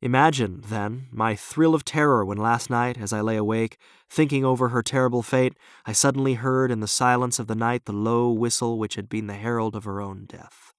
Imagine, then, my thrill of terror when last night, as I lay awake, thinking over her terrible fate, I suddenly heard in the silence of the night the low whistle which had been the herald of her own death.